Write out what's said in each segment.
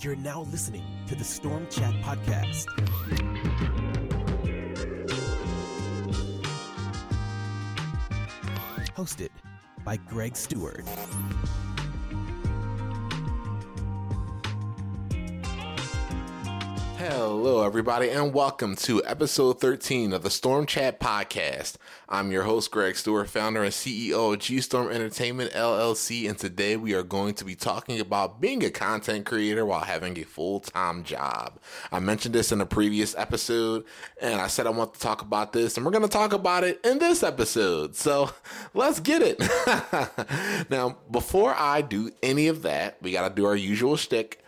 You're now listening to the Storm Chat Podcast. Hosted by Greg Stewart. Hello, everybody, and welcome to episode 13 of the Storm Chat Podcast. I'm your host, Greg Stewart, founder and CEO of G Storm Entertainment LLC, and today we are going to be talking about being a content creator while having a full time job. I mentioned this in a previous episode, and I said I want to talk about this, and we're going to talk about it in this episode. So let's get it. now, before I do any of that, we got to do our usual shtick.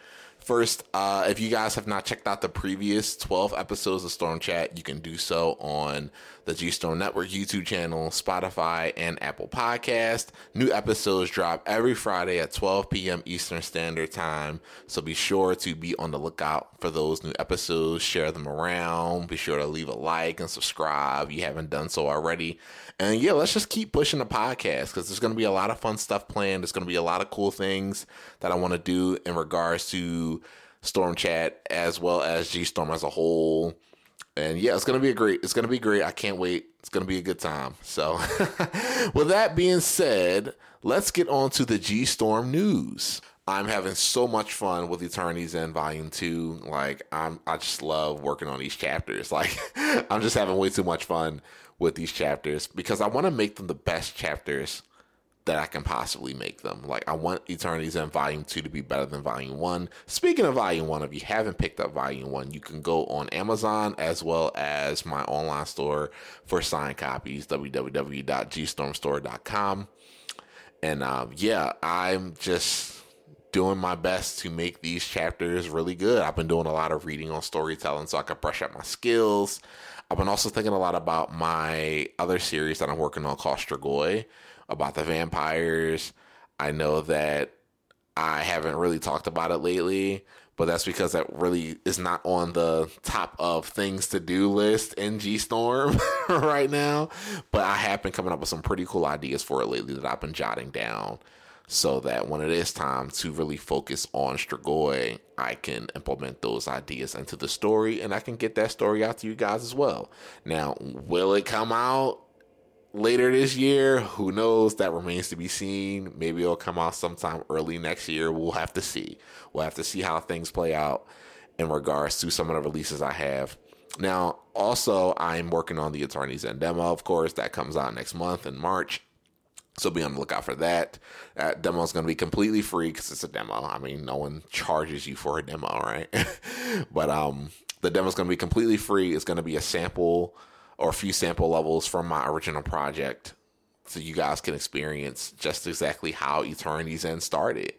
First, uh, if you guys have not checked out the previous 12 episodes of Storm Chat, you can do so on the G Storm Network YouTube channel, Spotify, and Apple Podcast. New episodes drop every Friday at 12 p.m. Eastern Standard Time. So be sure to be on the lookout for those new episodes. Share them around. Be sure to leave a like and subscribe if you haven't done so already. And yeah, let's just keep pushing the podcast because there's going to be a lot of fun stuff planned. There's going to be a lot of cool things that I want to do in regards to Storm Chat as well as G Storm as a whole. And yeah, it's gonna be a great. It's gonna be great. I can't wait. It's gonna be a good time. So, with that being said, let's get on to the G Storm news. I'm having so much fun with Eternity's End Volume Two. Like I'm, I just love working on these chapters. Like I'm just having way too much fun with these chapters because I want to make them the best chapters that I can possibly make them. Like I want Eternity's End Volume 2 to be better than Volume 1. Speaking of Volume 1, if you haven't picked up Volume 1, you can go on Amazon as well as my online store for signed copies, www.gstormstore.com. And um, yeah, I'm just doing my best to make these chapters really good. I've been doing a lot of reading on storytelling so I can brush up my skills. I've been also thinking a lot about my other series that I'm working on called Strigoi about the vampires. I know that I haven't really talked about it lately, but that's because that really is not on the top of things to do list in G Storm right now. But I have been coming up with some pretty cool ideas for it lately that I've been jotting down so that when it is time to really focus on Strigoi, I can implement those ideas into the story and I can get that story out to you guys as well. Now, will it come out? Later this year. Who knows? That remains to be seen. Maybe it'll come out sometime early next year. We'll have to see. We'll have to see how things play out in regards to some of the releases I have. Now, also, I'm working on the Eternity's End demo, of course. That comes out next month in March. So be on the lookout for that. That demo is going to be completely free because it's a demo. I mean, no one charges you for a demo, right? but um, the demo is going to be completely free. It's going to be a sample or a few sample levels from my original project so you guys can experience just exactly how Eternity's End started.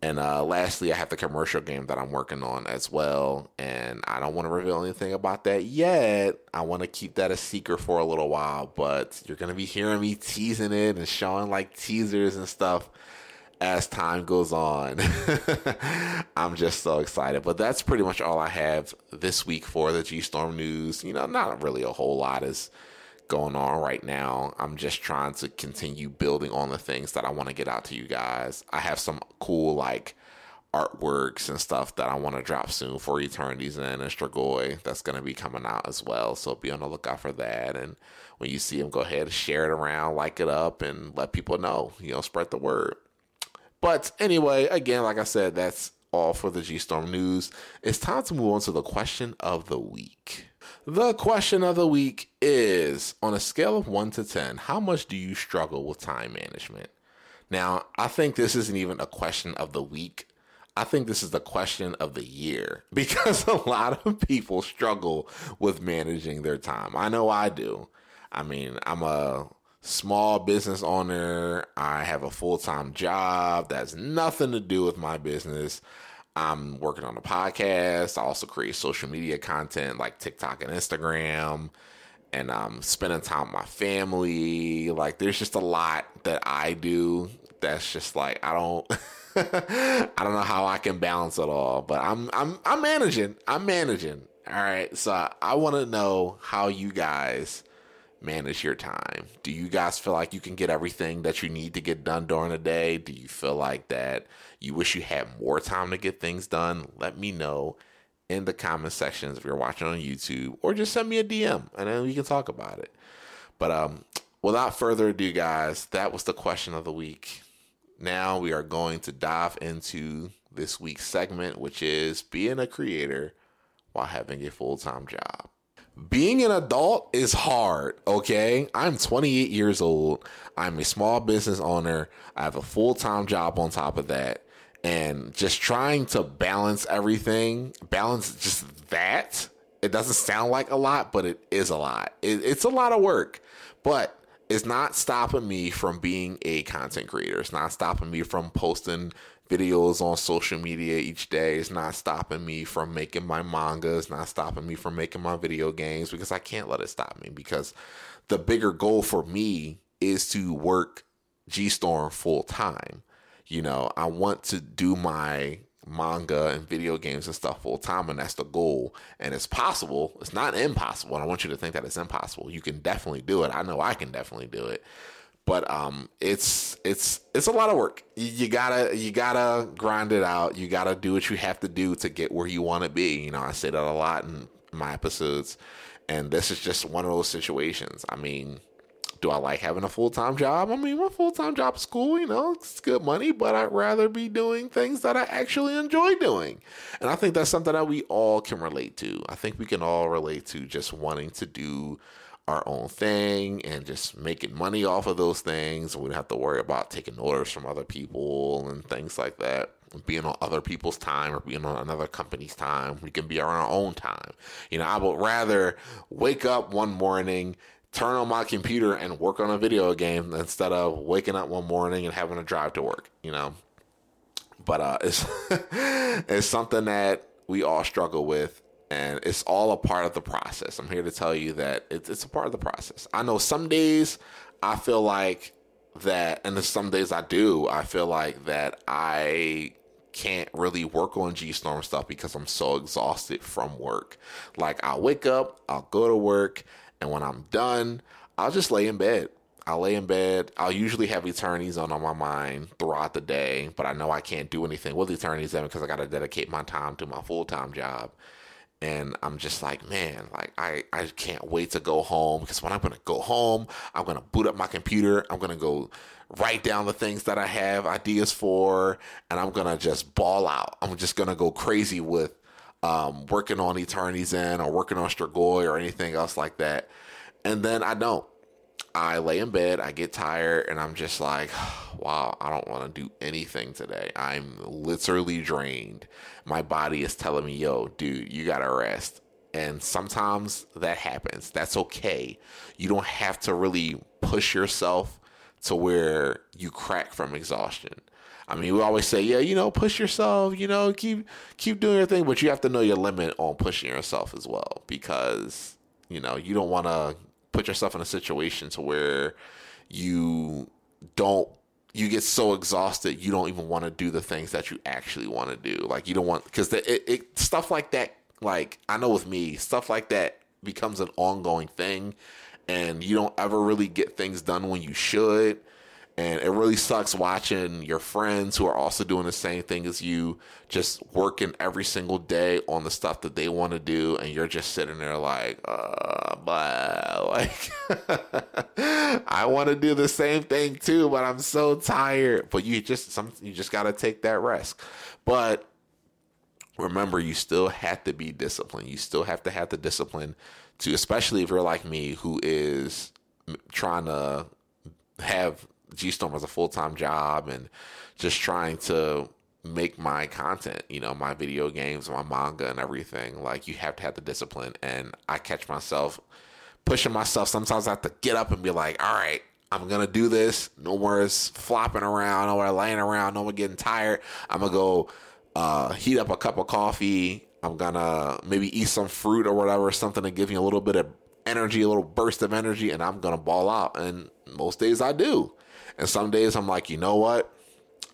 And uh, lastly, I have the commercial game that I'm working on as well. And I don't want to reveal anything about that yet. I want to keep that a secret for a little while, but you're going to be hearing me teasing it and showing like teasers and stuff as time goes on. I'm just so excited. But that's pretty much all I have this week for the G Storm news. You know, not really a whole lot is going on right now. I'm just trying to continue building on the things that I want to get out to you guys. I have some cool like artworks and stuff that I want to drop soon for Eternity's End Strigoi that's going to be coming out as well. So be on the lookout for that. And when you see them, go ahead and share it around, like it up, and let people know. You know, spread the word. But anyway, again, like I said, that's all for the G Storm news. It's time to move on to the question of the week. The question of the week is on a scale of 1 to 10, how much do you struggle with time management? Now, I think this isn't even a question of the week. I think this is the question of the year because a lot of people struggle with managing their time. I know I do. I mean, I'm a small business owner. I have a full time job that's nothing to do with my business. I'm working on a podcast. I also create social media content like TikTok and Instagram. And I'm spending time with my family. Like, there's just a lot that I do that's just like, I don't. I don't know how I can balance it all, but I'm I'm I'm managing. I'm managing. All right. So I, I want to know how you guys manage your time? Do you guys feel like you can get everything that you need to get done during the day? Do you feel like that you wish you had more time to get things done? Let me know in the comment sections if you're watching on YouTube or just send me a DM and then we can talk about it. But um without further ado guys, that was the question of the week. Now we are going to dive into this week's segment which is being a creator while having a full-time job being an adult is hard, okay? I'm 28 years old. I'm a small business owner. I have a full time job on top of that. And just trying to balance everything, balance just that. It doesn't sound like a lot, but it is a lot. It, it's a lot of work, but it's not stopping me from being a content creator. It's not stopping me from posting videos on social media each day. It's not stopping me from making my manga. It's not stopping me from making my video games because I can't let it stop me because the bigger goal for me is to work G Storm full time. You know, I want to do my manga and video games and stuff full time, and that's the goal. And it's possible. It's not impossible. And I want you to think that it's impossible. You can definitely do it. I know I can definitely do it but um, it's it's it's a lot of work. You, you, gotta you gotta grind it out. You gotta do what you have to do to get where you want to be. You know, I say that a lot in my episodes, and this is just one of those situations. I mean, do I like having a full time job? I mean, my full time job is cool. You know, it's good money, but I'd rather be doing things that I actually enjoy doing, and I think that's something that we all can relate to. I think we can all relate to just wanting to do our own thing and just making money off of those things. We don't have to worry about taking orders from other people and things like that. Being on other people's time or being on another company's time. We can be on our own time. You know, I would rather wake up one morning, turn on my computer and work on a video game instead of waking up one morning and having to drive to work, you know. But uh, it's it's something that we all struggle with and it's all a part of the process. I'm here to tell you that it's, it's a part of the process. I know some days I feel like that, and some days I do, I feel like that I can't really work on G Storm stuff because I'm so exhausted from work. Like I'll wake up, I'll go to work, and when I'm done, I'll just lay in bed. I'll lay in bed. I'll usually have Eternity's End on my mind throughout the day, but I know I can't do anything with Eternity's End because I got to dedicate my time to my full time job and I'm just like, man, like I, I can't wait to go home because when I'm gonna go home, I'm gonna boot up my computer, I'm gonna go write down the things that I have ideas for, and I'm gonna just ball out. I'm just gonna go crazy with um, working on Eternity's End or working on Strigoi or anything else like that. And then I don't. I lay in bed, I get tired, and I'm just like, wow, I don't want to do anything today. I'm literally drained. My body is telling me, yo, dude, you got to rest. And sometimes that happens. That's okay. You don't have to really push yourself to where you crack from exhaustion. I mean, we always say, yeah, you know, push yourself, you know, keep keep doing your thing, but you have to know your limit on pushing yourself as well because, you know, you don't want to put yourself in a situation to where you don't you get so exhausted you don't even want to do the things that you actually want to do. Like you don't want because it, it stuff like that like i know with me stuff like that becomes an ongoing thing and you don't ever really get things done when you should and it really sucks watching your friends who are also doing the same thing as you just working every single day on the stuff that they want to do. And you're just sitting there like, uh, blah. Like, I want to do the same thing too, but I'm so tired. But you just, some, you just got to take that rest. But remember, you still have to be disciplined. You still have to have the discipline to, especially if you're like me, who is trying to have G Storm as a full time job and just trying to make my content, you know, my video games, my manga, and everything. Like, you have to have the discipline. And I catch myself pushing myself. Sometimes I have to get up and be like, all right, I'm going to do this. No more flopping around, no more laying around, no more getting tired. I'm going to go uh, heat up a cup of coffee. I'm going to maybe eat some fruit or whatever, something to give me a little bit of energy, a little burst of energy, and I'm going to ball out. And most days I do. And some days I'm like, you know what?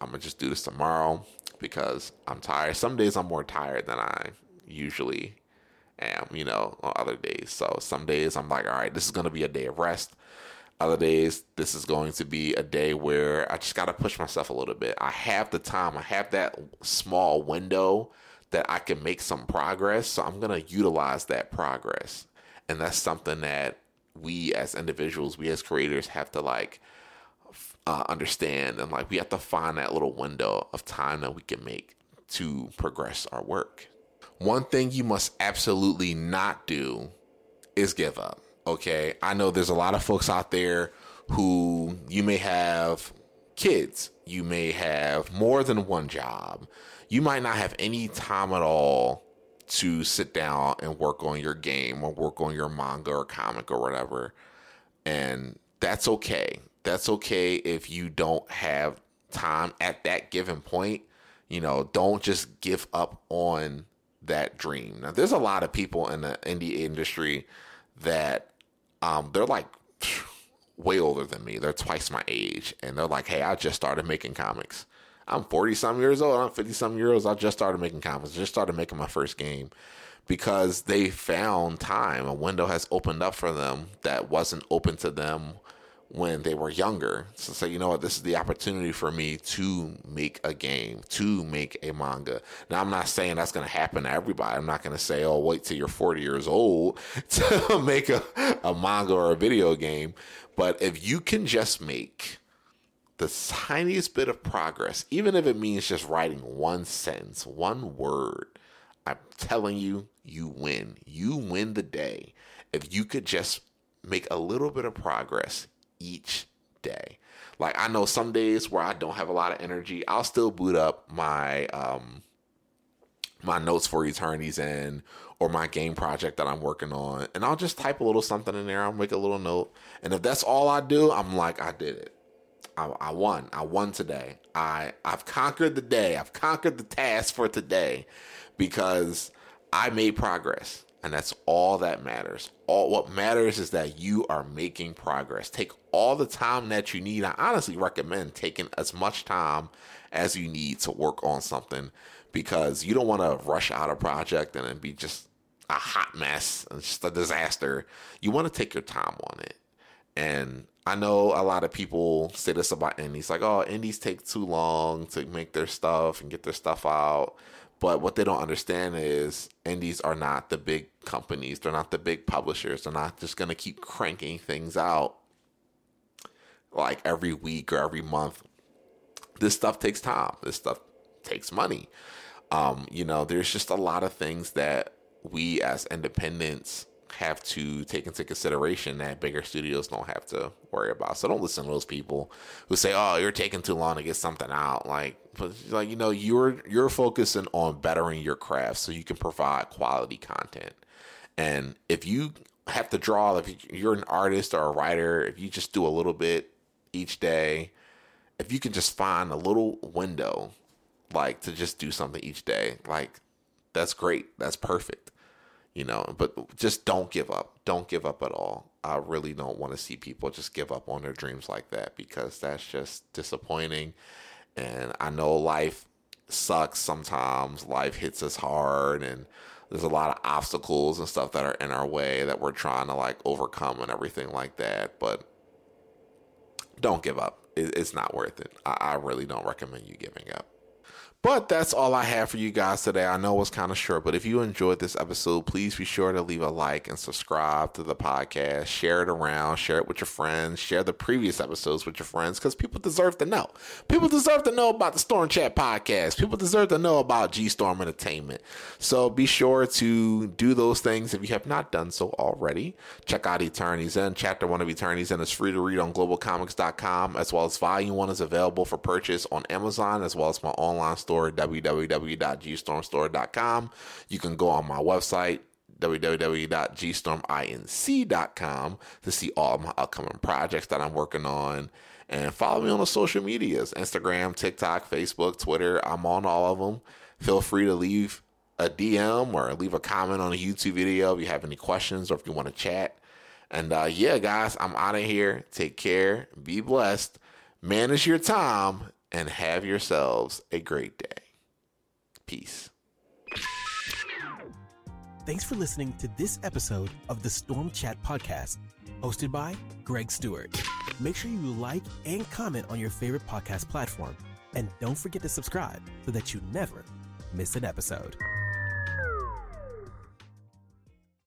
I'm gonna just do this tomorrow because I'm tired. Some days I'm more tired than I usually am, you know, on other days. So some days I'm like, all right, this is to be a day of rest. Other days, this is going to be a day where I just got to push myself a little bit. I have the time, I have that small window that I can make some progress. So I'm to utilize that progress. And that's something that we as individuals, we as creators have to like uh, understand. And like we have to find that little window of time that we can make to progress our work. One thing you must absolutely not do is give up. Okay. I know there's a lot of folks out there who you may have kids, you may have more than one job, you might not have any time at all to sit down and work on your game or work on your manga or comic or whatever. And that's okay. That's okay if you don't have time at that given point. You know, don't just give up on that dream. Now, there's a lot of people in the indie industry that um, they're like way older than me. They're twice my age, and they're like, "Hey, I just started making comics. I'm 40 some years old. I'm 50 some years old. I just started making comics. I just started making my first game." Because they found time, a window has opened up for them that wasn't open to them when they were younger. So say, you know what, this is the opportunity for me to make a game, to make a manga. Now I'm not saying that's gonna happen to everybody. I'm not gonna say, oh, wait till you're 40 years old to make a, a manga or a video game. But if you can just make the tiniest bit of progress, even if it means just writing one sentence, one word, I'm telling you, you win. You win the day. If you could just make a little bit of progress each day. Like I know some days where I don't have a lot of energy, I'll still boot up my um my notes for Eternity's End or my game project that I'm working on, and I'll just type a little something in there. I'll make a little note, and if that's all I do, I'm like, I did it. I, I won. I won today. I I've conquered the day. I've conquered the task for today because I made progress. And that's all that matters. All what matters is that you are making progress. Take all the time that you need. I honestly recommend taking as much time as you need to work on something because you don't want to rush out a project and then be just a hot mess and just a disaster. You want to take your time on it. And I know a lot of people say this about indies like, oh, indies take too long to make their stuff and get their stuff out. But what they don't understand is indies are not the big companies. They're not the big publishers. They're not just going to keep cranking things out like every week or every month. This stuff takes time. This stuff takes money. Um, you know, there's just a lot of things that we as independents have to take into consideration that bigger studios don't have to worry about. So don't listen to those people who say, "Oh, you're taking too long to get something out." Like, like you know, you're you're focusing on bettering your craft so you can provide quality content. And if you have to draw, if you're an artist or a writer, if you just do a little bit each day, if you can just find a little window, like to just do something each day, like that's great. That's perfect you know, but just don't give up. Don't give up at all. I really don't want to see people just give up on their dreams like that because that's just disappointing. And I know life sucks sometimes. Life hits us hard and there's a lot of obstacles and stuff that are in our way that we're trying to like overcome and everything like that. But don't give up. It's not worth it. I really don't recommend you giving up. But that's all I have for you guys today. I know it was kind of short, but if you enjoyed this episode, please be sure to leave a like and subscribe to the podcast. Share it around, share it with your friends, share the previous episodes with your friends because people deserve to know. People deserve to know about the Storm Chat podcast. People deserve to know about G Storm Entertainment. So be sure to do those things if you have not done so already. Check out Eternity's End. Chapter 1 of Eternity's End is free to read on globalcomix.com, as well as Volume 1 is available for purchase on Amazon, as well as my online store store, www.gstormstore.com. You can go on my website, www.gstorminc.com to see all my upcoming projects that I'm working on. And follow me on the social medias Instagram, TikTok, Facebook, Twitter. I'm on all of them. Feel free to leave a DM or leave a comment on a YouTube video if you have any questions or if you want to chat. And uh, yeah, guys, I'm out of here. Take care. Be blessed. Manage your time and have yourselves a great day. Peace. Thanks for listening to this episode of the Storm Chat Podcast, hosted by Greg Stewart. Make sure you like and comment on your favorite podcast platform. And don't forget to subscribe so that you never miss an episode.